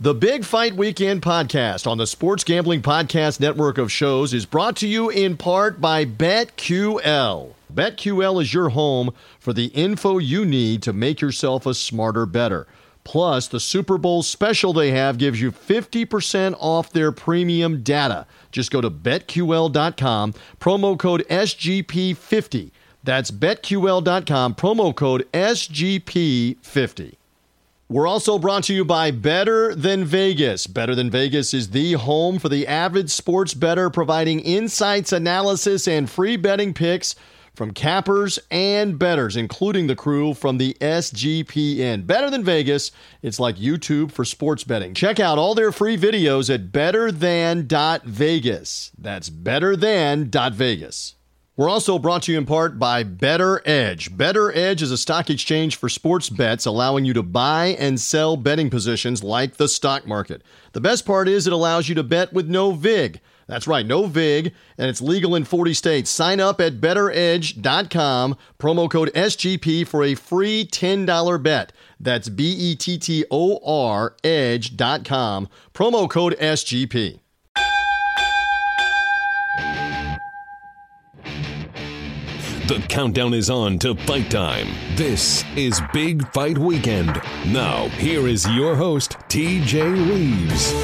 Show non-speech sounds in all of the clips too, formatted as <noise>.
The Big Fight Weekend podcast on the Sports Gambling Podcast Network of shows is brought to you in part by BetQL. BetQL is your home for the info you need to make yourself a smarter better. Plus, the Super Bowl special they have gives you 50% off their premium data. Just go to betql.com, promo code SGP50. That's betql.com, promo code SGP50. We're also brought to you by Better Than Vegas. Better Than Vegas is the home for the avid sports better, providing insights, analysis, and free betting picks from cappers and betters, including the crew from the SGPN. Better Than Vegas, it's like YouTube for sports betting. Check out all their free videos at betterthan.vegas. That's betterthan.vegas. We're also brought to you in part by Better Edge. Better Edge is a stock exchange for sports bets, allowing you to buy and sell betting positions like the stock market. The best part is it allows you to bet with no VIG. That's right, no VIG, and it's legal in 40 states. Sign up at betteredge.com, promo code SGP for a free $10 bet. That's B E T T O R edge.com, promo code SGP. The countdown is on to fight time. This is Big Fight Weekend. Now, here is your host, TJ Reeves.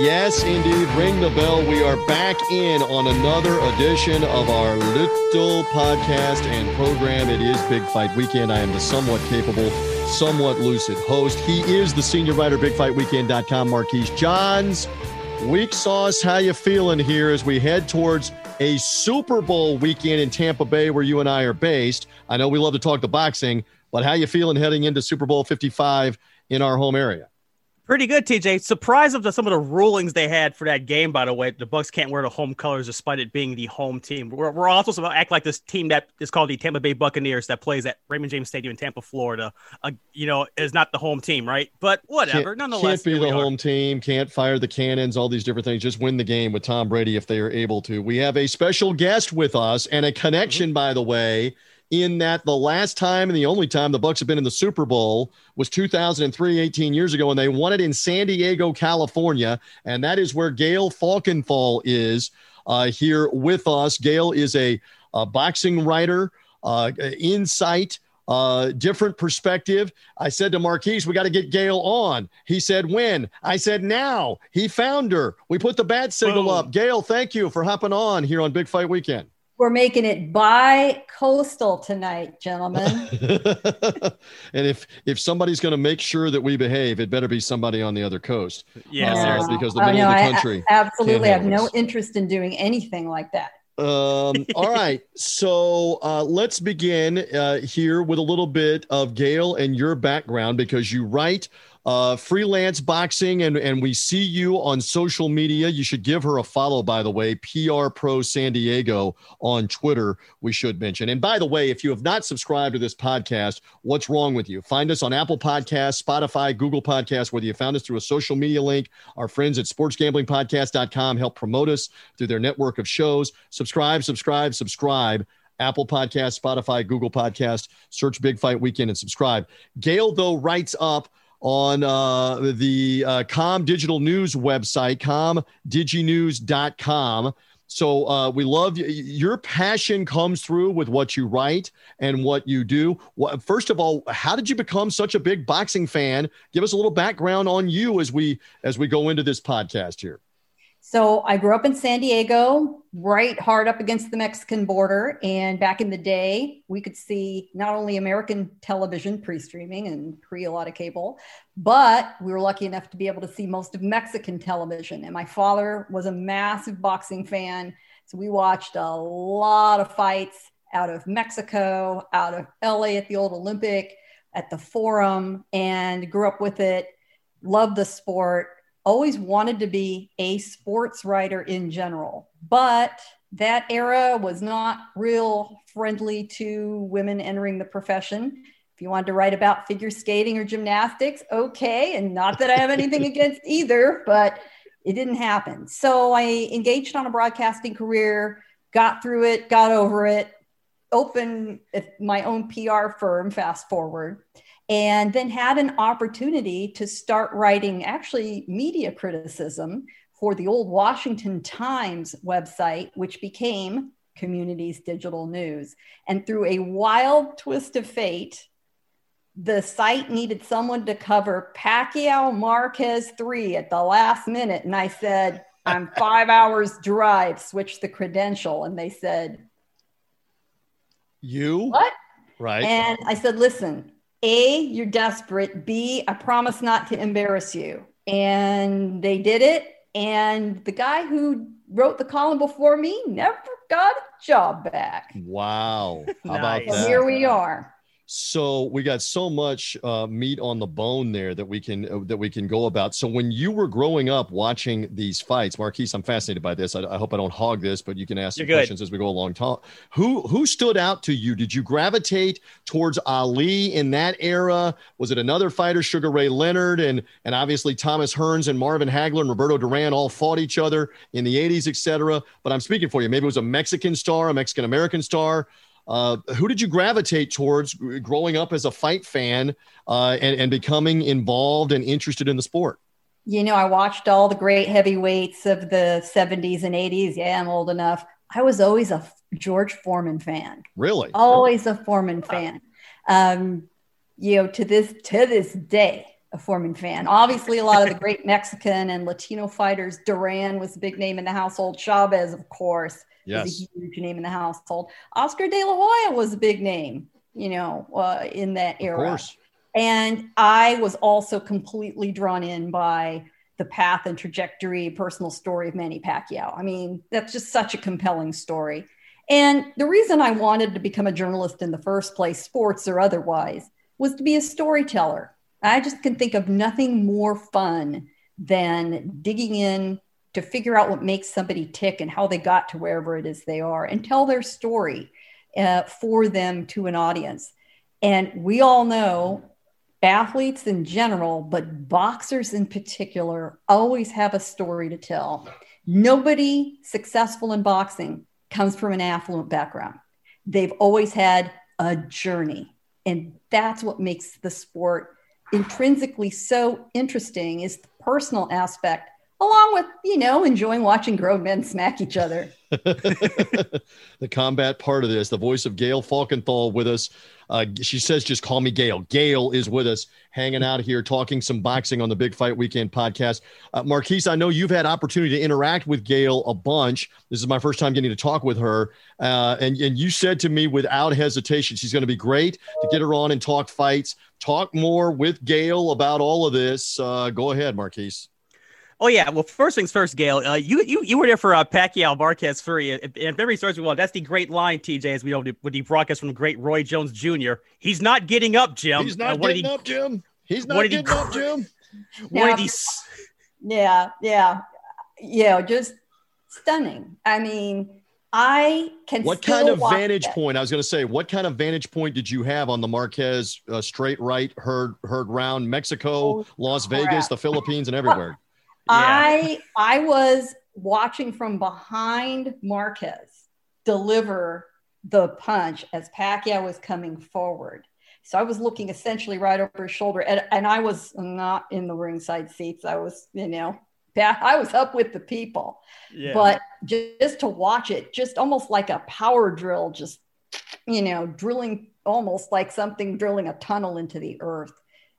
Yes, indeed. Ring the bell. We are back in on another edition of our little podcast and program. It is Big Fight Weekend. I am the somewhat capable, somewhat lucid host. He is the senior writer, bigfightweekend.com, Marquise Johns. Weak sauce, how you feeling here as we head towards a Super Bowl weekend in Tampa Bay where you and I are based? I know we love to talk the boxing, but how you feeling heading into Super Bowl 55 in our home area? Pretty good, TJ. Surprised of the, some of the rulings they had for that game. By the way, the Bucks can't wear the home colors despite it being the home team. We're, we're also supposed to act like this team that is called the Tampa Bay Buccaneers that plays at Raymond James Stadium in Tampa, Florida. Uh, you know, is not the home team, right? But whatever. Can't, Nonetheless, can't be the home team. Can't fire the cannons. All these different things. Just win the game with Tom Brady if they are able to. We have a special guest with us and a connection, by the way. In that the last time and the only time the Bucks have been in the Super Bowl was 2003, 18 years ago, and they won it in San Diego, California, and that is where Gail Falkenthal is uh, here with us. Gail is a, a boxing writer, uh, insight, uh, different perspective. I said to Marquise, we got to get Gail on. He said, when? I said, now. He found her. We put the bat signal up. Gail, thank you for hopping on here on Big Fight Weekend. We're making it bi coastal tonight, gentlemen. <laughs> and if if somebody's going to make sure that we behave, it better be somebody on the other coast. Yeah, Uh, seriously. because the Oh, middle no, of the I- I country. absolutely can't have no handle interest in doing anything like that. Um, <laughs> all right. So uh, let's begin uh, here with a little bit of Gail and your background because you write uh, freelance boxing and, and we see you on social media. You should give her a follow, by the way, PR Pro San Diego on Twitter, we should mention. And by the way, if you have not subscribed to this podcast, what's wrong with you? Find us on Apple Podcasts, Spotify, Google Podcasts, whether you found us through a social media link. Our friends at sportsgamblingpodcast.com help promote us through their network of shows. Subscribe, subscribe, subscribe. Apple Podcast, Spotify, Google Podcast. Search Big Fight Weekend and subscribe. Gail, though, writes up on uh, the uh, Com Digital News website, comdiginews.com. So uh, we love y- your passion comes through with what you write and what you do. First of all, how did you become such a big boxing fan? Give us a little background on you as we as we go into this podcast here. So I grew up in San Diego, right hard up against the Mexican border. And back in the day, we could see not only American television pre streaming and pre a lot of cable, but we were lucky enough to be able to see most of Mexican television. And my father was a massive boxing fan. So we watched a lot of fights out of Mexico, out of LA at the old Olympic, at the Forum, and grew up with it. Loved the sport always wanted to be a sports writer in general, but that era was not real friendly to women entering the profession. If you wanted to write about figure skating or gymnastics, okay. And not that I have anything <laughs> against either, but it didn't happen. So I engaged on a broadcasting career, got through it, got over it, opened my own PR firm, fast forward. and then had an opportunity to start writing actually media criticism for the old Washington Times website, which became Communities Digital News. And through a wild twist of fate, the site needed someone to cover Pacquiao Marquez 3 at the last minute. And I said, I'm five <laughs> hours drive, switch the credential. And they said, You? What? Right. And I said, Listen, A, you're desperate. B, I promise not to embarrass you. And they did it. And the guy who wrote the column before me never got a job back. Wow. How Nice. about So here we are. So we got so much uh, meat on the bone there that we can uh, that we can go about. So when you were growing up watching these fights, Marquise, I'm fascinated by this. I, I hope I don't hog this, but you can ask some questions as we go along. Talk. Who who stood out to you? Did you gravitate towards Ali in that era? Was it another fighter, Sugar Ray Leonard, and and obviously Thomas Hearns and Marvin Hagler and Roberto Duran all fought each other in the 80s, etc. But I'm speaking for you. Maybe it was a Mexican star, a Mexican American star. Uh, who did you gravitate towards growing up as a fight fan uh, and, and becoming involved and interested in the sport? You know, I watched all the great heavyweights of the 70s and 80s. Yeah, I'm old enough. I was always a George Foreman fan. Really? Always a Foreman fan. Um, you know, to this to this day, a Foreman fan. Obviously, a lot of the great <laughs> Mexican and Latino fighters. Duran was a big name in the household. Chavez, of course, Yes. a huge name in the household. Oscar De La Hoya was a big name, you know, uh, in that Of era. course. And I was also completely drawn in by the path and trajectory, personal story of Manny Pacquiao. I mean, that's just such a compelling story. And the reason I wanted to become a journalist in the first place, sports or otherwise, was to be a storyteller. I just can think of nothing more fun than digging in to figure out what makes somebody tick and how they got to wherever it is they are and tell their story uh, for them to an audience. And we all know athletes in general, but boxers in particular, always have a story to tell. Nobody successful in boxing comes from an affluent background. They've always had a journey. And that's what makes the sport intrinsically so interesting is the personal aspect along with you know enjoying watching grown men smack each other <laughs> the combat part of this, the voice of Gail Falkenthal with us. Uh, she says, just call me Gail. Gail is with us, hanging out here, talking some boxing on the Big Fight Weekend podcast. Uh, Marquise, I know you've had opportunity to interact with Gail a bunch. This is my first time getting to talk with her. Uh, and, and you said to me without hesitation, she's going to be great to get her on and talk fights. Talk more with Gail about all of this. Uh, go ahead, Marquise. Oh yeah. Well, first things first, Gail. Uh, you you you were there for uh, Pacquiao Marquez Fury. And if memory serves me well, that's the great line, TJ, as we know with the broadcast from the great Roy Jones Jr. He's not getting up, Jim. He's not Uh, what did getting he- up, Jim. He's not what did he- getting up, Jim. <laughs> What Now- did he? Yeah, yeah, yeah, just stunning. I mean, I can. What still kind of watch vantage it. point? I was going to say, what kind of vantage point did you have on the Marquez uh, straight right herd herd round? Mexico, Oh, Las crap. Vegas, the Philippines, and everywhere. I I was watching from behind Marquez deliver the punch as Pacquiao was coming forward. So I was looking essentially right over his shoulder, and, and I was not in the ringside seats. I was, you know, <laughs> I was up with the people. Yeah. But just to watch it, just almost like a power drill, just you know, drilling almost like something drilling a tunnel into the earth,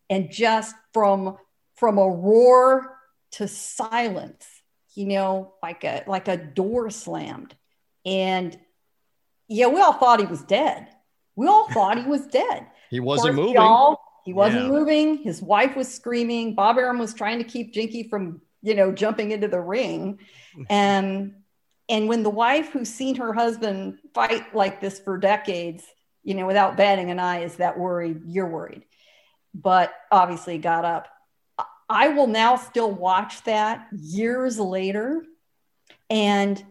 and just from from a roar to silence, you know, like a like a door slammed, and yeah, we all thought he was dead. We all <laughs> thought he was dead. He wasn't course, moving. y'all, he wasn't Yeah. moving. His wife was screaming. Bob Arum was trying to keep Jinky from, you know, jumping into the ring. And <laughs> um, and when the wife who's seen her husband fight like this for decades, you know, without batting an eye, is that worried? You're worried. But obviously got up. I- will now still watch that years later and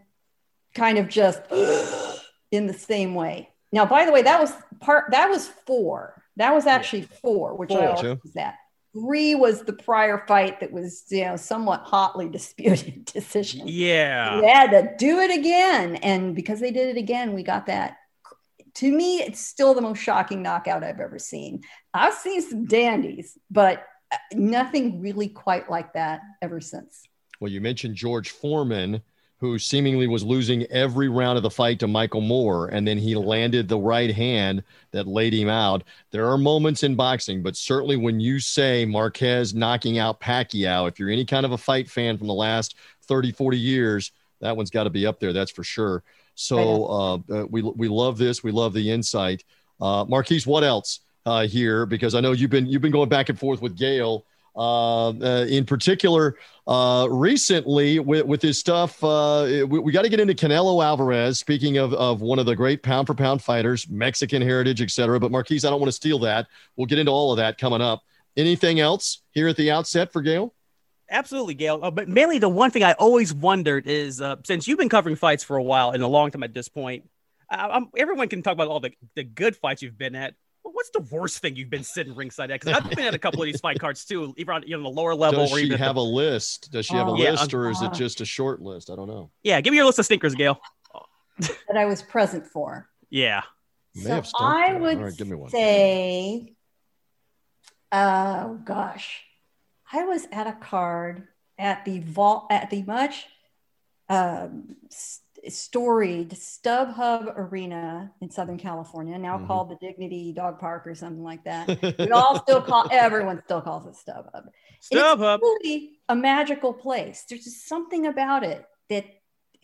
kind of just <gasps> in the same way. Now, by the way, that was part that was four. That was actually four, which Four, I was that. Three was the prior fight that was, you know, somewhat hotly <laughs> disputed decision. yeah. We had to do it again. And because they did it again, we got that. To me, it's still the most shocking knockout I've ever seen. I've seen some dandies, but nothing really quite like that ever since. Well, you mentioned George Foreman, who seemingly was losing every round of the fight to Michael Moorer, and then he landed the right hand that laid him out. There are moments in boxing, but certainly when you say Marquez knocking out Pacquiao, if you're any kind of a fight fan from the last 30, 40 years, that one's got to be up there. That's for sure. So uh, uh, we, we love this. We love the insight. Uh, Marquise, what else uh, here? Because I know you've been you've been going back and forth with Gail uh, uh, in particular, uh, recently with, with his stuff, uh, we, we got to get into Canelo Alvarez. Speaking of, of one of the great pound for pound fighters, Mexican heritage, etc. But Marquise, I don't want to steal that. We'll get into all of that coming up. Anything else here at the outset for Gail? Absolutely, Gail. Uh, but mainly, the one thing I always wondered is uh, since you've been covering fights for a while and a long time at this point, everyone can talk about all the, the good fights you've been at what's the worst thing you've been sitting ringside at? Because I've been at a couple of these fight cards too, even on you know, the lower level. Does she have the... a list? Does she have a oh, list, or is it just a short list? I don't know. Yeah, give me your list of stinkers, Gail. that I was present for. Yeah. So I would right, give me one. say, oh gosh, I was at a card at the vault at the much um, storied StubHub Arena in Southern California, now mm-hmm. called the Dignity Dog Park or something like that. <laughs> We all still call everyone still calls it StubHub. StubHub, it's really a magical place. There's just something about it that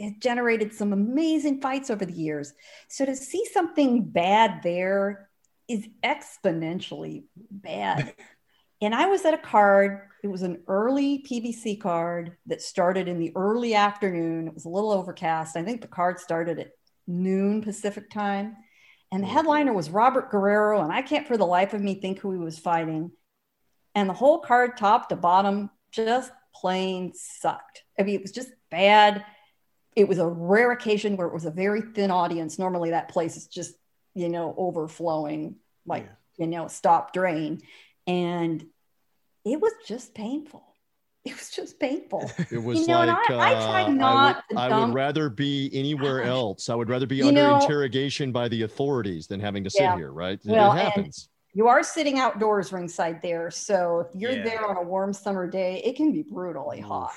has generated some amazing fights over the years. So to see something bad there is exponentially bad. <laughs> and I was at a card it was an early PBC card that started in the early afternoon. It was a little overcast. I think the card started at noon Pacific time. And the oh, headliner was Robert Guerrero. And I can't for the life of me think who he was fighting. And the whole card, top to bottom, just plain sucked. I mean, it was just bad. It was a rare occasion where it was a very thin audience. Normally, that place is just, you know, overflowing, like, yeah. you know, stop drain. And it was just painful. <laughs> It was just painful. It was you know, like I, I tried uh, not. I would, I would, rather be anywhere else. I would rather be under know, interrogation by the authorities than having to sit yeah. here. Right? Well, it happens. You are sitting outdoors ringside there, so if you're yeah. there on a warm summer day, it can be brutally hot,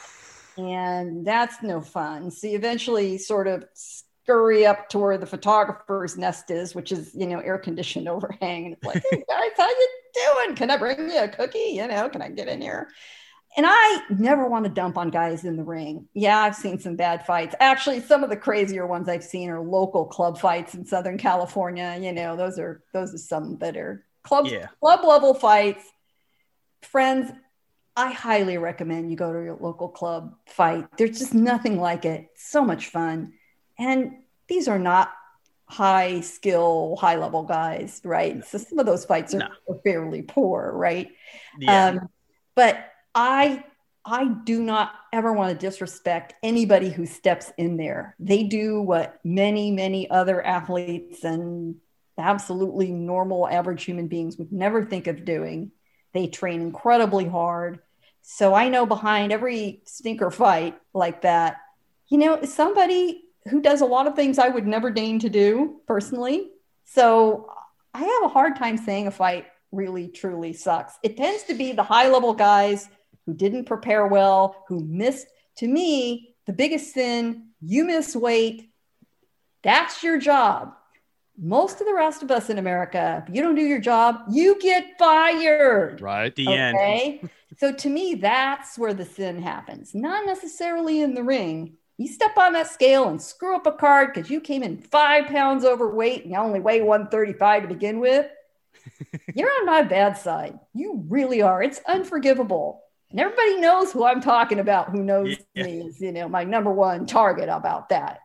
and that's no fun. So you eventually sort of scurry up to where the photographer's nest is, which is you know air conditioned <laughs> overhang, and it's like, hey guys, how you doing? Can I bring you a cookie? You know, can I get in here? And I never want to dump on guys in the ring. Yeah, I've seen some bad fights. Actually, some of the crazier ones I've seen are local club fights in Southern California. You know, those are those are some that are club yeah. club level fights. Friends, I highly recommend you go to your local club fight. There's just nothing like it. So much fun. And these are not high skill, high level guys, right? So some of those fights are, no. are fairly poor, right? Yeah. Um, but I I do not ever want to disrespect anybody who steps in there. They do what many, many other athletes and absolutely normal average human beings would never think of doing. They train incredibly hard. So I know behind every stinker fight like that, you know, somebody who does a lot of things I would never deign to do personally. So I have a hard time saying a fight really truly sucks. It tends to be the high level guys who didn't prepare well, who missed. To me, the biggest sin you miss weight. That's your job. Most of the rest of us in America, if you don't do your job, you get fired. Right. The okay? end. so to me, that's where the sin happens, not necessarily in the ring, you step on that scale and screw up a card because you came in five pounds overweight and you only weigh 135 to begin with, <laughs> you're on my bad side. You really are. It's unforgivable. And everybody knows who I'm talking about, who knows yeah. me is, you know, my number one target about that.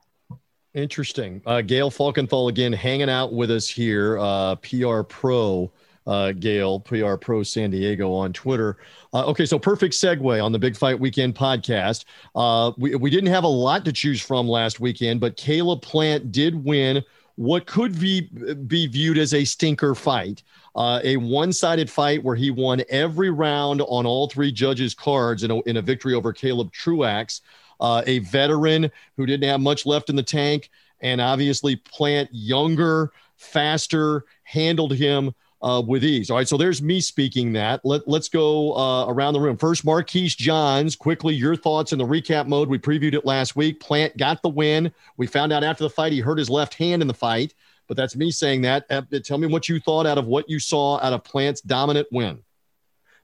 Interesting. Uh, Gail Falkenthal again hanging out with us here, uh, PR Pro uh, Gail, PR Pro San Diego on Twitter. Uh, okay, so perfect segue on the Big Fight Weekend podcast. Uh, we, we didn't have a lot to choose from last weekend, but Caleb Plant did win what could be, be viewed as a stinker fight. Uh, a one-sided fight where he won every round on all three judges' cards in a, in a victory over Caleb Truax, uh, a veteran who didn't have much left in the tank, and obviously Plant younger, faster, handled him uh, with ease. All right, so there's me speaking that. Let, let's go uh, around the room. First, Marquise Johns, quickly, your thoughts in the recap mode. We previewed it last week. Plant got the win. We found out after the fight he hurt his left hand in the fight, but that's me saying that. Uh, tell me what you thought out of what you saw out of Plant's dominant win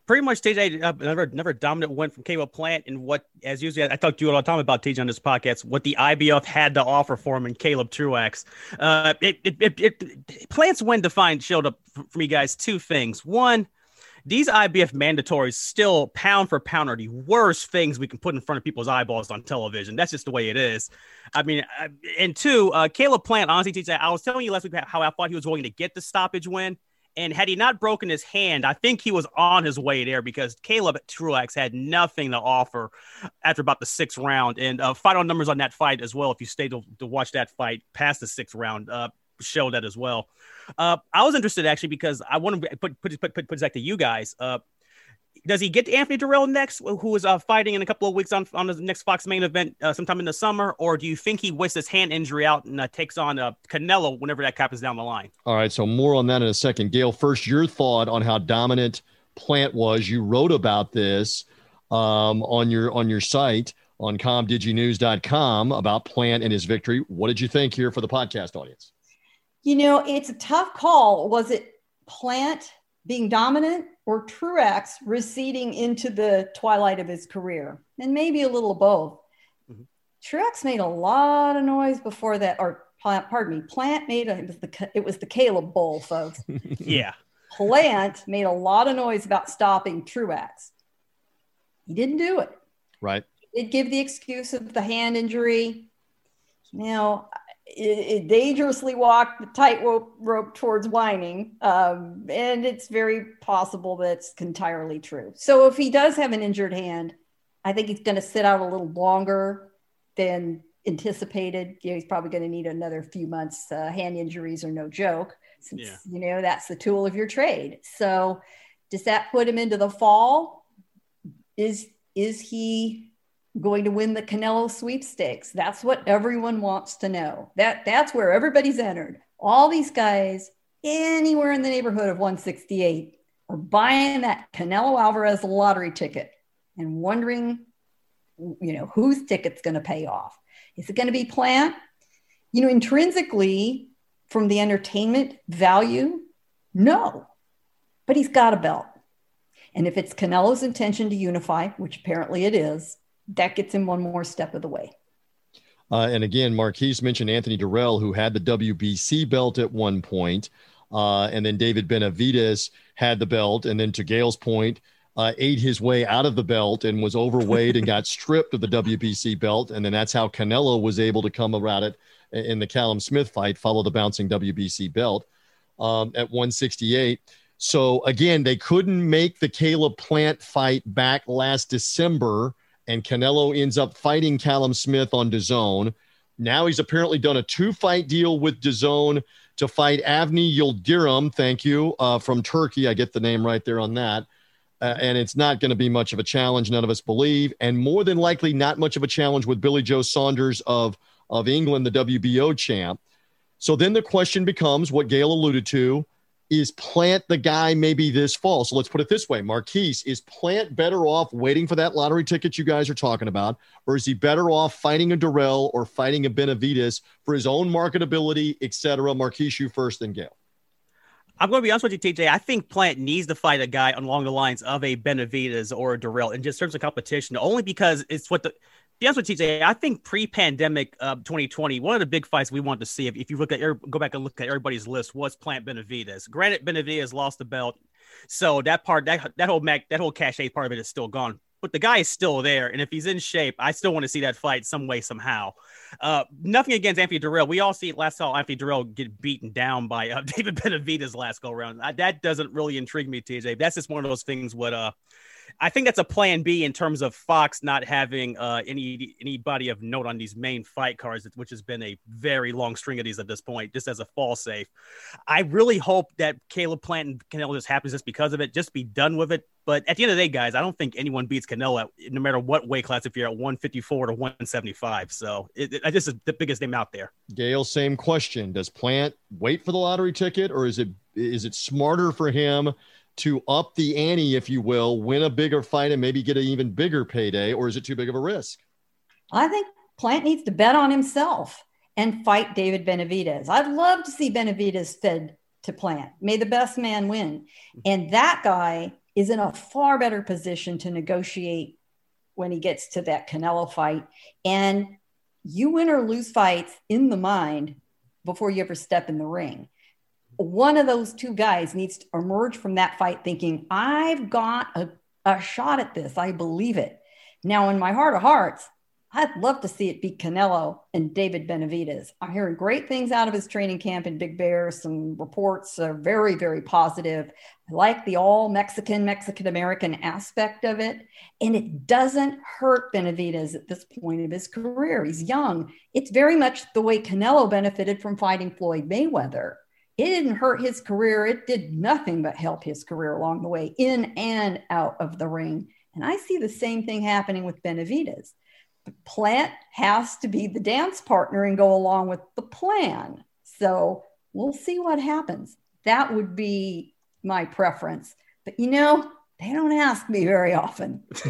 pretty much TJ uh, never never dominant win from Caleb Plant and what as usually I talk to you all the time about TJ on this podcast what the IBF had to offer for him and Caleb Truax. Uh, it, it, it, it Plant's win defined showed up for me guys two things. One, these IBF mandatories still pound for pound are the worst things we can put in front of people's eyeballs on television. That's just the way it is. I mean, and two, uh, Caleb Plant, honestly, TJ, I was telling you last week how I thought he was going to get the stoppage win. And had he not broken his hand, I think he was on his way there because Caleb Truax had nothing to offer after about the sixth round. And uh, final numbers on that fight as well, if you stay to, to watch that fight past the sixth round, uh, show that as well. Uh, I was interested actually because I want to put put put put, put back to you guys. Uh, does he get to Anthony Dirrell next, who is uh, fighting in a couple of weeks on on the next Fox main event uh, sometime in the summer, or do you think he waits his hand injury out and uh, takes on uh, Canelo whenever that happens down the line? All right, so more on that in a second. Gail, first your thought on how dominant Plant was. You wrote about this um, on your on your site on comdiginews.com about Plant and his victory. What did you think here for the podcast audience? You know, it's a tough call. Was it Plant being dominant or Truax receding into the twilight of his career, and maybe a little of both. Mm-hmm. Truax made a lot of noise before that, or Plant, pardon me, Plant made a, it was the it was the Caleb Bowl, folks. <laughs> yeah, Plant made a lot of noise about stopping Truax. He didn't do it. Right. He did give the excuse of the hand injury. Now, it, dangerously walked the tightrope rope towards whining. Um, and it's very possible that's entirely true. So if he does have an injured hand, I think he's going to sit out a little longer than anticipated. You know, he's probably going to need another few months. Uh, hand injuries are no joke, since yeah. you know that's the tool of your trade. So, does that put him into the fall? Is is he going to win the Canelo sweepstakes? That's what everyone wants to know. That that's where everybody's entered. All these guys anywhere in the neighborhood of 168 are buying that Canelo Alvarez lottery ticket and wondering you know whose ticket's going to pay off. Is it going to be Plant? You know, intrinsically from the entertainment value, no. But he's got a belt. And if it's Canelo's intention to unify, which apparently it is, that gets him one more step of the way. Uh, and again, Marquise mentioned Anthony Dirrell, who had the WBC belt at one point, uh, and then David Benavidez had the belt, and then to Gail's point, uh, ate his way out of the belt and was overweight and got <laughs> stripped of the WBC belt, and then that's how Canelo was able to come around it in the Callum Smith fight, follow the bouncing WBC belt um, at 168. So again, they couldn't make the Caleb Plant fight back last December and Canelo ends up fighting Callum Smith on DAZN. Now he's apparently done a two fight deal with DAZN to fight Avni Yildirim. Thank you uh, from Turkey. I get the name right there on that. Uh, and it's not going to be much of a challenge, none of us believe, and more than likely not much of a challenge with Billy Joe Saunders of of England, the WBO champ. So then the question becomes what Gail alluded to: is Plant the guy maybe this fall? So let's put it this way Marquise, is Plant better off waiting for that lottery ticket you guys are talking about? Or is he better off fighting a Dirrell or fighting a Benavidez for his own marketability, et cetera? Marquise, you first, then Gail. I'm going to be honest with you, TJ. I think Plant needs to fight a guy along the lines of a Benavidez or a Dirrell in just terms of competition, only because it's what the be honest with TJ, I think pre-pandemic uh, 2020, one of the big fights we wanted to see, if, if you look at go back and look at everybody's list, was Plant Benavidez. Granted, Benavidez lost the belt, so that part, that that whole Mac, that whole cachet part of it is still gone. But the guy is still there, and if he's in shape, I still want to see that fight some way somehow. Uh, nothing against Anthony Dirrell. We all see last saw Anthony Dirrell get beaten down by uh, <laughs> David Benavidez last go round. that doesn't really intrigue me, TJ. That's just one of those things. What uh I think that's a plan B in terms of Fox not having uh, any anybody of note on these main fight cards, which has been a very long string of these at this point, just as a fall safe. I really hope that Caleb Plant and Canelo just happens just because of it. Just be done with it. But at the end of the day, guys, I don't think anyone beats Canelo no matter what weight class if you're at 154 to 175. So it, it, this is the biggest name out there. Gail, same question. Does Plant wait for the lottery ticket, or is it is it smarter for him to up the ante, if you will, win a bigger fight and maybe get an even bigger payday, or is it too big of a risk? I think Plant needs to bet on himself and fight David Benavidez. I'd love to see Benavidez fed to Plant. May the best man win. And that guy is in a far better position to negotiate when he gets to that Canelo fight. And you win or lose fights in the mind before you ever step in the ring. One of those two guys needs to emerge from that fight thinking, I've got a, a shot at this. I believe it. Now, in my heart of hearts, I'd love to see it be Canelo and David Benavidez. I'm hearing great things out of his training camp in Big Bear. Some reports are very, very positive. I like the all Mexican, Mexican American aspect of it. And it doesn't hurt Benavidez at this point of his career. He's young. It's very much the way Canelo benefited from fighting Floyd Mayweather. It didn't hurt his career. It did nothing but help his career along the way, in and out of the ring. And I see the same thing happening with Benavidez. the plant has to be the dance partner and go along with the plan. So we'll see what happens. That would be my preference. But you know, they don't ask me very often. <laughs>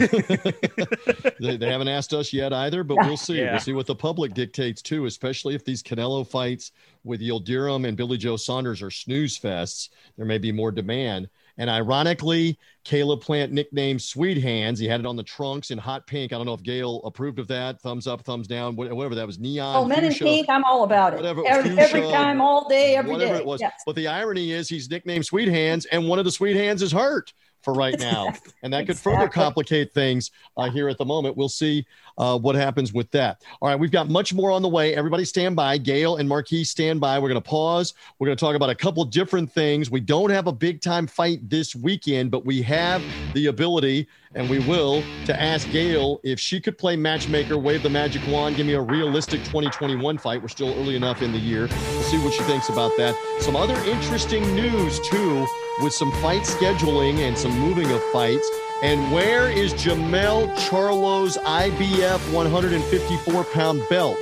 they, they, haven't asked us yet either, but we'll see. Yeah. We'll see what the public dictates too, especially if these Canelo fights with Yildirim and Billy Joe Saunders are snooze fests. There may be more demand. And ironically, Caleb Plant nicknamed Sweet Hands. He had it on the trunks in hot pink. I don't know if Gail approved of that. Thumbs up, thumbs down, whatever that was. Neon. Oh, men fuchsia, in pink. I'm all about it. Whatever, every, fuchsia, every time, all day, every whatever day. it was. Yes. But the irony is, he's nicknamed Sweet Hands, and one of the Sweet Hands is hurt for right now. <laughs> And that could further complicate things uh, here at the moment. We'll see uh, what happens with that. All right, we've got much more on the way. Everybody stand by. Gail and Marquis stand by. We're going to pause. We're going to talk about a couple different things. We don't have a big time fight this weekend, but we have the ability, and we will, to ask Gail if she could play matchmaker, wave the magic wand, give me a realistic 2021 fight. We're still early enough in the year. We'll see what she thinks about that. Some other interesting news, too with some fight scheduling and some moving of fights. And where is Jermell Charlo's IBF 154 pound belt?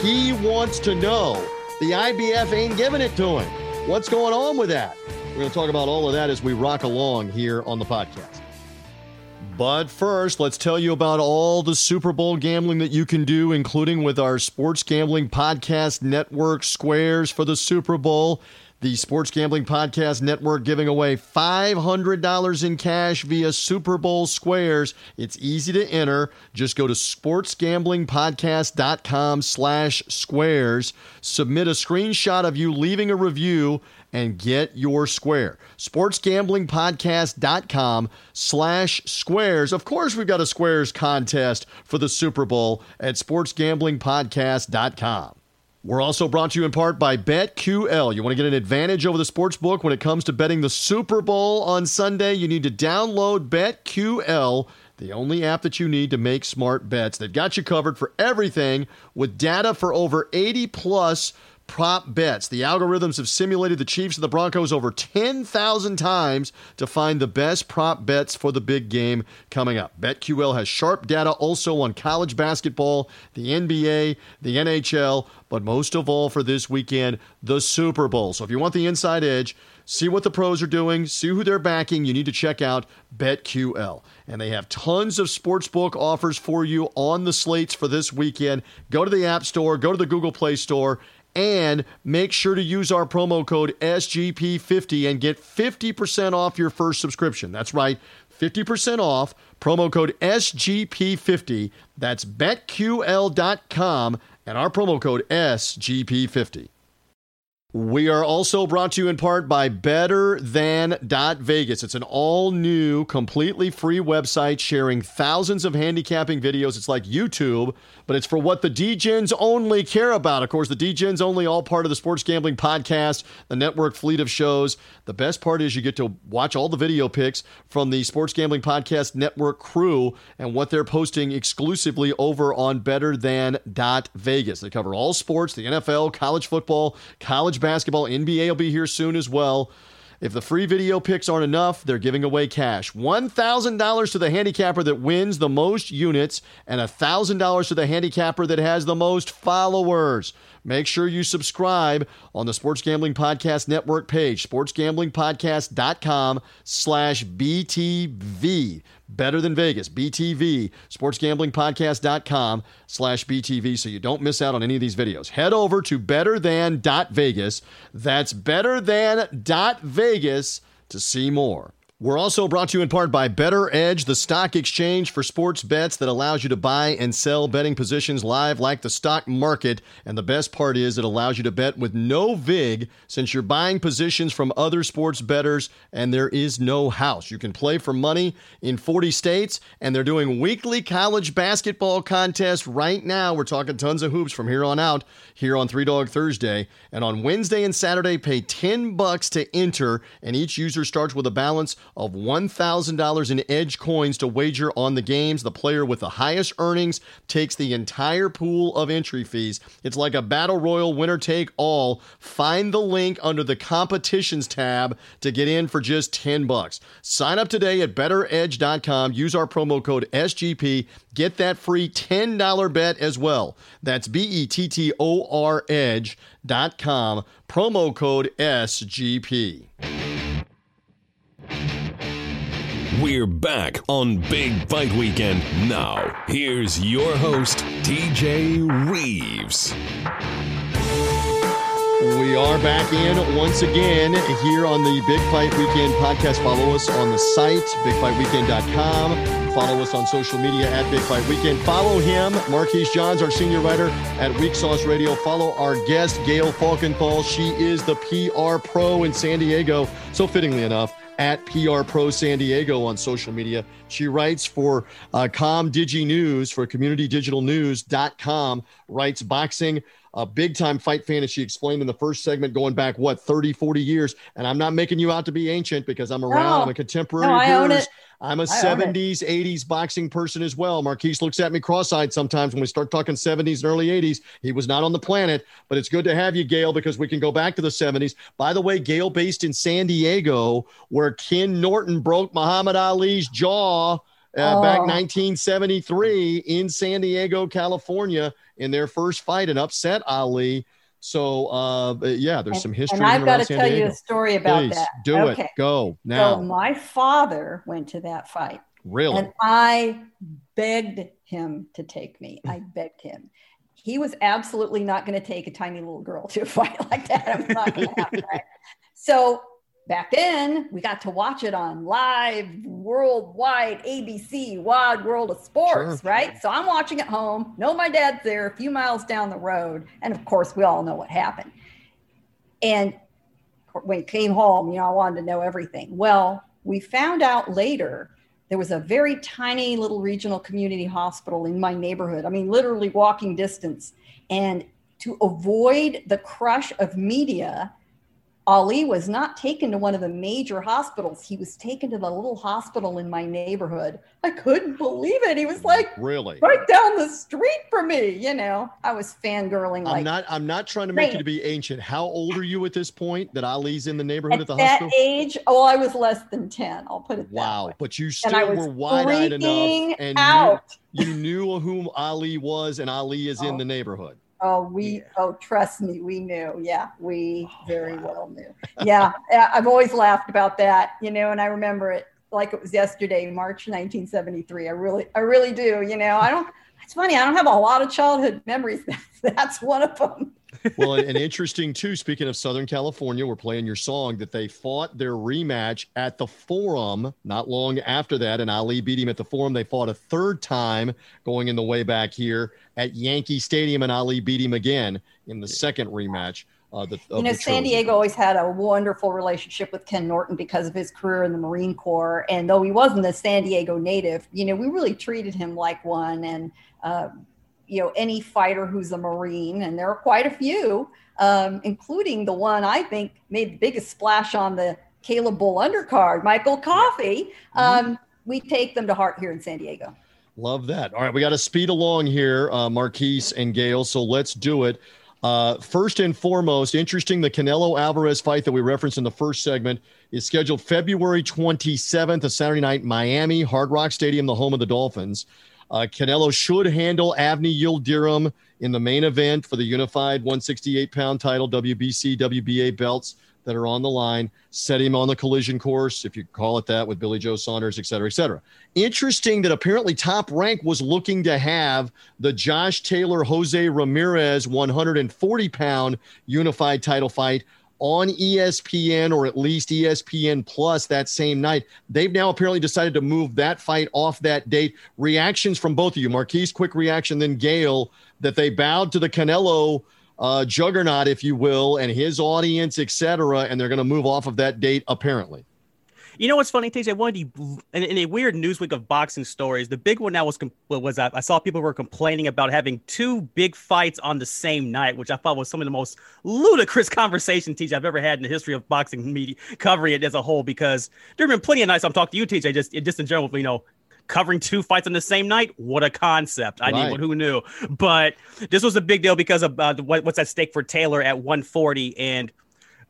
He wants to know. The IBF ain't giving it to him. What's going on with that? We're going to talk about all of that as we rock along here on the podcast. But first, let's tell you about all the Super Bowl gambling that you can do, including with our Sports Gambling Podcast Network squares for the Super Bowl the Sports Gambling Podcast Network giving away $500 in cash via Super Bowl Squares. It's easy to enter. Just go to sportsgamblingpodcast.com slash squares. Submit a screenshot of you leaving a review and get your square. Sportsgamblingpodcast.com slash squares. Of course, we've got a squares contest for the Super Bowl at sportsgamblingpodcast.com. We're also brought to you in part by BetQL. You want to get an advantage over the sports book when it comes to betting the Super Bowl on Sunday? You need to download BetQL, the only app that you need to make smart bets. They've got you covered for everything with data for over 80 plus prop bets. The algorithms have simulated the Chiefs and the Broncos over 10,000 times to find the best prop bets for the big game coming up. BetQL has sharp data also on college basketball, the NBA, the NHL, but most of all for this weekend, the Super Bowl. So if you want the inside edge, see what the pros are doing, see who they're backing, you need to check out BetQL. And they have tons of sportsbook offers for you on the slates for this weekend. Go to the App Store, go to the Google Play Store, and make sure to use our promo code SGP50 and get 50% off your first subscription. That's right, 50% off. Promo code SGP50. That's betql.com and our promo code SGP50. We are also brought to you in part by Better Than Vegas. It's an all new, completely free website sharing thousands of handicapping videos. It's like YouTube, but it's for what the DGens only care about. Of course, the DGens only all part of the Sports Gambling Podcast, the network fleet of shows. The best part is you get to watch all the video picks from the Sports Gambling Podcast Network crew and what they're posting exclusively over on Better Than Vegas. They cover all sports, the NFL, college football, college basketball. NBA will be here soon as well. If the free video picks aren't enough, they're giving away cash. $1,000 to the handicapper that wins the most units and $1,000 to the handicapper that has the most followers. Make sure you subscribe on the Sports Gambling Podcast Network page, sportsgamblingpodcast.com slash BTV. Better than Vegas, BTV, sportsgamblingpodcast.com slash BTV so you don't miss out on any of these videos. Head over to betterthan.vegas. That's betterthan.vegas to see more. We're also brought to you in part by Better Edge, the stock exchange for sports bets that allows you to buy and sell betting positions live like the stock market. And the best part is it allows you to bet with no VIG since you're buying positions from other sports bettors and there is no house. You can play for money in 40 states and they're doing weekly college basketball contests right now. We're talking tons of hoops from here on out here on Three Dog Thursday. And on Wednesday and Saturday, pay 10 bucks to enter and each user starts with a balance of $1,000 in edge coins to wager on the games. The player with the highest earnings takes the entire pool of entry fees. It's like a battle royal winner take all. Find the link under the competitions tab to get in for just 10 bucks. Sign up today at betteredge.com. Use our promo code SGP. Get that free $10 bet as well. That's B E T T O R edge.com. Promo code SGP. We're back on Big Fight Weekend. Now, here's your host, TJ Reeves. We are back in once again here on the Big Fight Weekend podcast. Follow us on the site, bigfightweekend.com. Follow us on social media at Big Fight Weekend. Follow him, Marquise Johns, our senior writer at Weak Sauce Radio. Follow our guest, Gail Falkenthal. She is the PR pro in San Diego. So fittingly enough, at PR Pro San Diego on social media. She writes for uh, Com Digi News for communitydigitalnews.com, writes boxing, a big time fight fan, as she explained in the first segment, going back, what, 30, 40 years. And I'm not making you out to be ancient because I'm around. No. I'm a contemporary No, I own it. I'm a I 70s, 80s boxing person as well. Marquise looks at me cross eyed sometimes when we start talking 70s and early 80s. He was not on the planet, but it's good to have you, Gail, because we can go back to the 70s. By the way, Gail, based in San Diego, where Ken Norton broke Muhammad Ali's jaw. Uh, Back Oh. 1973 in San Diego, California, in their first fight and upset Ali. So, uh, yeah, there's some history. And I've got to San tell you a story about Please that. do okay. it. Go So now. my father went to that fight, really? and I begged him to take me. I <laughs> begged him. He was absolutely not going to take a tiny little girl to a fight <laughs> like that. I'm not going to happen. Right? So back then, we got to watch it on live, worldwide ABC, Wide World of Sports, Sure. right? So I'm watching at home. Know my dad's there, a few miles down the road, and of course, we all know what happened. And when it came home, you know, I wanted to know everything. Well, we found out later there was a very tiny little regional community hospital in my neighborhood. I mean, literally walking distance. And to avoid the crush of media, Ali was not taken to one of the major hospitals. He was taken to the little hospital in my neighborhood. I couldn't believe it. He was like really? right down the street from me. You know, I was fangirling I'm not. I'm not trying to make you to be ancient. How old are you at this point? That Ali's in the neighborhood at at the that hospital. age. Oh, I was less than 10. I'll put it that Wow! But you still were wide-eyed enough, and you, you knew whom Ali was, and Ali is in Oh. the neighborhood. Oh, we, Yeah. oh, trust me, we knew. Yeah, we Oh, very wow. well knew. Yeah, I've always laughed about that, you know, and I remember it like it was yesterday, March 1973. I really, I really do. You know, I don't, it's funny, I don't have a lot of childhood memories. <laughs> That's one of them. Well, and, and interesting too. Speaking of Southern California, we're playing your song that they fought their rematch at the Forum not long after that, and Ali beat him at the Forum. They fought a third time going in the way back here at Yankee Stadium, and Ali beat him again in the second rematch. Uh, the, you know, the San. Diego always had a wonderful relationship with Ken Norton because of his career in the Marine Corps. And though he wasn't a San Diego native, you know, we really treated him like one. And, uh, you know, any fighter who's a Marine, and there are quite a few, um, including the one I think made the biggest splash on the Caleb Bowl undercard, Michael Coffie. Um, we take them to heart here in San Diego. Love that. All right, we got to speed along here, uh, Marquise and Gail. So let's do it. Uh, first and foremost, interesting the Canelo Alvarez fight that we referenced in the first segment is scheduled February 27th, a Saturday night, Miami, Hard Rock Stadium, the home of the Dolphins. Uh, Canelo should handle Avni Yildirim in the main event for the unified 168 pound title, WBC, WBA belts that are on the line, set him on the collision course, if you call it that, with Billy Joe Saunders, et cetera, et cetera. Interesting that apparently Top Rank was looking to have the Josh Taylor Jose Ramirez 140 pound unified title fight on ESPN or at least ESPN Plus that same night. They've now apparently decided to move that fight off that date. Reactions from both of you, Marquise, quick reaction, then Gail, that they bowed to the Canelo uh, juggernaut, if you will, and his audience, etc., and they're going to move off of that date apparently. You know what's funny, TJ? One of the in, in, a weird news week of boxing stories, the big one now was was I, I saw people were complaining about having two big fights on the same night, which I thought was some of the most ludicrous <laughs> conversation, TJ, I've ever had in the history of boxing media covering it as a whole. Because there have been plenty of nights I'm talking to you, TJ, just just in general, you know, covering two fights on the same night. What a concept! I right. mean, who knew? But this was a big deal because of uh, what, what's at stake for Taylor at 140, and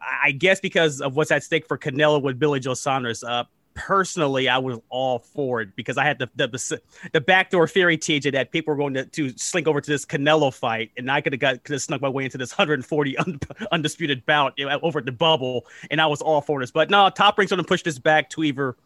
I guess because of what's at stake for Canelo with Billy Joe Saunders. Uh, personally, I was all for it because I had the the, the backdoor theory, TJ, that people were going to, to slink over to this Canelo fight, and I could have got could have snuck my way into this 140 un, <laughs> undisputed bout over at the bubble, and I was all for this. But no, Top Rank's going to push this back to either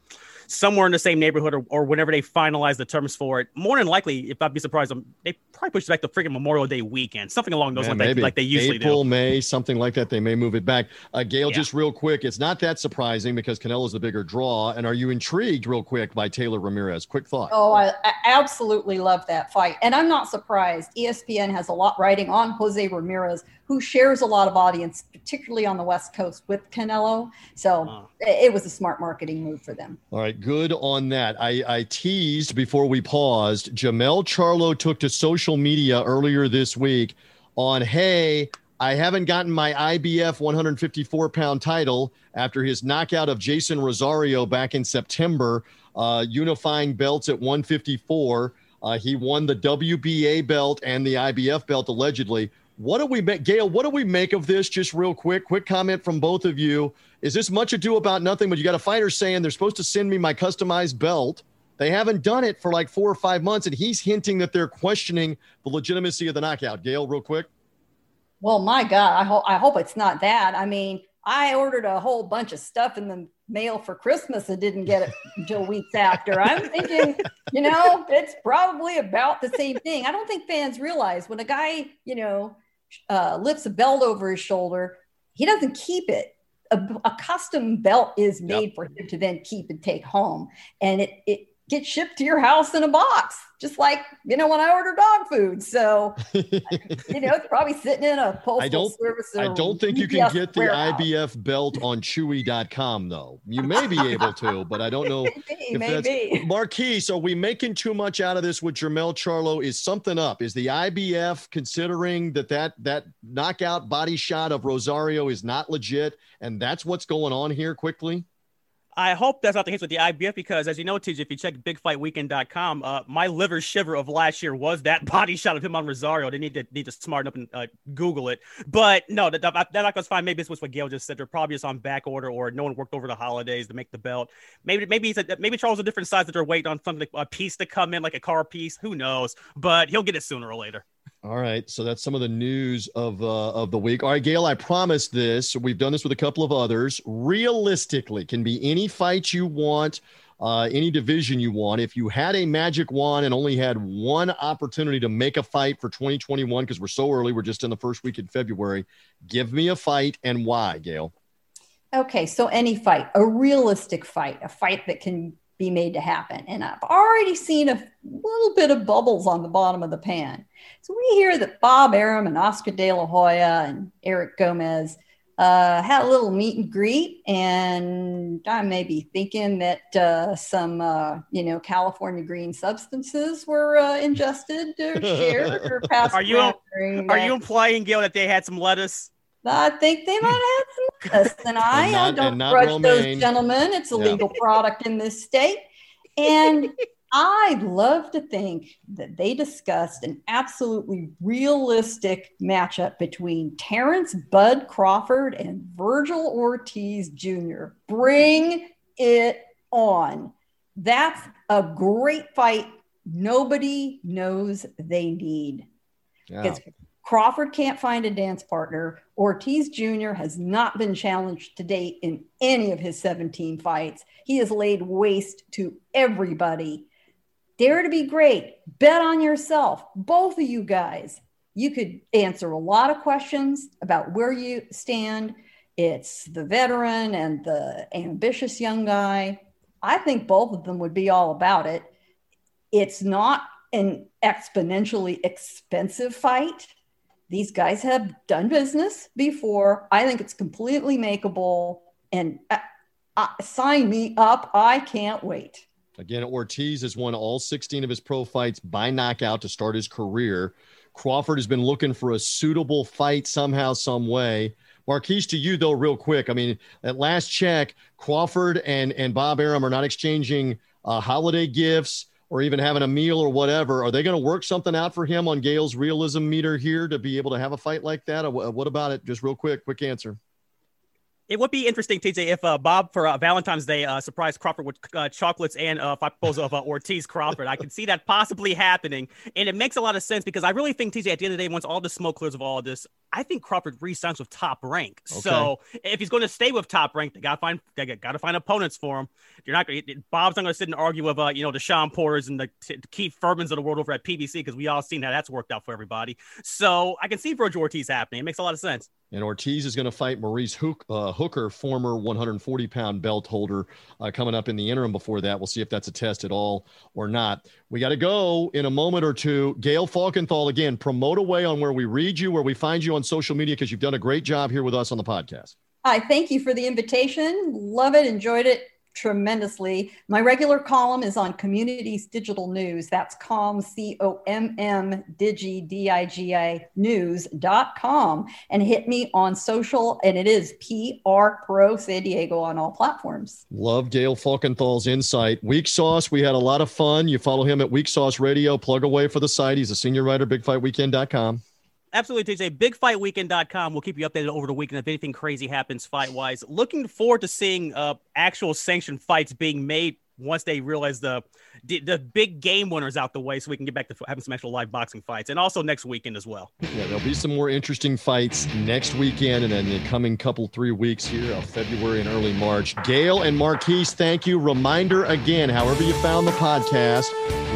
somewhere in the same neighborhood or, or whenever they finalize the terms for it. More than likely, if I'd be surprised, um, they probably push it back to freaking Memorial Day weekend, something along those lines, like, like, they usually April, do. May, something like that. They may move it back. Uh, Gail, yeah. just real quick, it's not that surprising because Canelo's the bigger draw. And are you intrigued, real quick, by Taylor Ramirez? Quick thought. Oh, I, I absolutely love that fight, and I'm not surprised. ESPN has a lot writing on Jose Ramirez who shares a lot of audience, particularly on the West Coast with Canelo. So it was a smart marketing move for them. All right, good on that. I, I teased before we paused. Jermell Charlo took to social media earlier this week on, hey, I haven't gotten my IBF 154 pound title after his knockout of Jeison Rosario back in September, uh, unifying belts at 154. Uh, he won the WBA belt and the IBF belt allegedly. What do we make, Gail? What do we make of this? Just real quick, quick comment from both of you. Is this much ado about nothing? But you got a fighter saying they're supposed to send me my customized belt. They haven't done it for like four or five months, and he's hinting that they're questioning the legitimacy of the knockout. Gail, real quick. Well, my God, I hope I hope it's not that. I mean, I ordered a whole bunch of stuff in the mail for Christmas and didn't get it <laughs> until weeks after. I'm thinking, you know, it's probably about the same thing. I don't think fans realize when a guy, you know, uh, lifts a belt over his shoulder, he doesn't keep it. A, a custom belt is made yep. for him to then keep and take home, and it it gets shipped to your house in a box just like you know when I order dog food. So you know it's probably sitting in a postal I don't, service. I don't think you can get the warehouse. IBF belt on Chewy.com though. You may be able to, but I don't know. <laughs> maybe, maybe. Marquise, are we making too much out of this with Jermell Charlo? Is something up? Is the IBF considering that that that knockout body shot of Rosario is not legit, and that's what's going on here? Quickly. I hope that's not the case with the IBF because, as you know, TJ, if you check bigfightweekend.com, uh, my liver shiver of last year was that <laughs> body shot of him on Rosario. They need to need to smarten up and uh, Google it. But no, that, that, that was fine. Maybe this was what Gail just said. They're probably just on back order or no one worked over the holidays to make the belt. Maybe maybe he's a, maybe Charlo's a different size that they're waiting on something a piece to come in like a car piece. Who knows? But he'll get it sooner or later. All right, so that's some of the news of uh, of the week. All right, Gail, I promise this. We've done this with a couple of others. Realistically, can be any fight you want, uh, any division you want. If you had a magic wand and only had one opportunity to make a fight for 2021, because we're so early, we're just in the first week in February. Give me a fight and why, Gail. Okay, so any fight, a realistic fight, a fight that can be made to happen. And I've already seen a little bit of bubbles on the bottom of the pan. So we hear that Bob Arum and Oscar De La Hoya and Eric Gomez uh, had a little meet and greet, and I may be thinking that uh, some, uh, you know, California green substances were uh, ingested <laughs> or shared or passed. Are you are you implying, Gail, that they had some lettuce? I think they might have some <laughs> lettuce, and I, and not, I don't grudge those gentlemen. It's a yeah. legal product in this state, and <laughs> I'd love to think that they discussed an absolutely realistic matchup between Terrence Bud Crawford and Vergil Ortiz Jr. Bring it on. That's a great fight. Nobody knows they need. Yeah. Crawford can't find a dance partner. Ortiz Jr. has not been challenged to date in any of his 17 fights. He has laid waste to everybody. Dare to be great. Bet on yourself. Both of you guys. You could answer a lot of questions about where you stand. It's the veteran and the ambitious young guy. I think both of them would be all about it. It's not an exponentially expensive fight. These guys have done business before. I think it's completely makeable. And uh, uh, sign me up. I can't wait. Again, Ortiz has won all 16 of his pro fights by knockout to start his career. Crawford has been looking for a suitable fight somehow, some way. Marquise, to you though, real quick. I mean, at last check, Crawford and and Bob Arum are not exchanging uh, holiday gifts or even having a meal or whatever. Are they going to work something out for him on Gail's realism meter here to be able to have a fight like that? What about it? Just real quick, quick answer it would be interesting, TJ, if uh, Bob for uh, Valentine's Day uh, surprised Crawford with uh, chocolates and uh, five proposal of uh, Ortiz Crawford. I can see that possibly happening, and it makes a lot of sense because I really think TJ at the end of the day, once all the smoke clears of all this, I think Crawford re-signs with Top Rank. Okay. So if he's going to stay with Top Rank, they got to find they got to find opponents for him. You're not going. Bob's not going to sit and argue with uh, you know the Shawn Porters and the Keith Thurmans of the world over at PBC because we all seen how that's worked out for everybody. So I can see Vergil Ortiz happening. It makes a lot of sense. And Ortiz is going to fight Maurice Hook, uh, Hooker, former 140 pound belt holder, uh, coming up in the interim before that. We'll see if that's a test at all or not. We got to go in a moment or two. Gail Falkenthal, again, promote away on where we read you, where we find you on social media, because you've done a great job here with us on the podcast. I thank you for the invitation. Love it. Enjoyed it tremendously. My regular column is on Communities Digital News. That's com, C O M M, digi, D I G I news.com. And hit me on social, and it is PR Pro San Diego on all platforms. Love Gail Falkenthal's insight. Weak Sauce, we had a lot of fun. You follow him at Weak Sauce Radio. Plug away for the site. He's a senior writer, bigfightweekend.com. Absolutely, TJ. BigFightWeekend.com. We'll keep you updated over the weekend if anything crazy happens fight wise. Looking forward to seeing uh, actual sanctioned fights being made once they realize the, the, the big game winners out the way, so we can get back to having some actual live boxing fights, and also next weekend as well. Yeah, there'll be some more interesting fights next weekend, and then the coming couple three weeks here of February and early March. Gail and Marquise, thank you. Reminder again, however you found the podcast,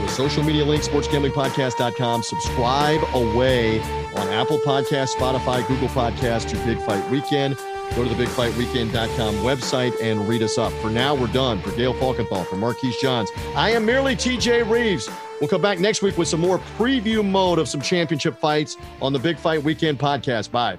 the social media link, sportsgamblingpodcast.com. Subscribe away on Apple Podcast, Spotify, Google Podcast to Big Fight Weekend. Go to the bigfightweekend.com website and read us up. For now, we're done. For Gail Falkenthal, for Marquise Johns, I am merely TJ Reeves. We'll come back next week with some more preview mode of some championship fights on the Big Fight Weekend podcast. Bye.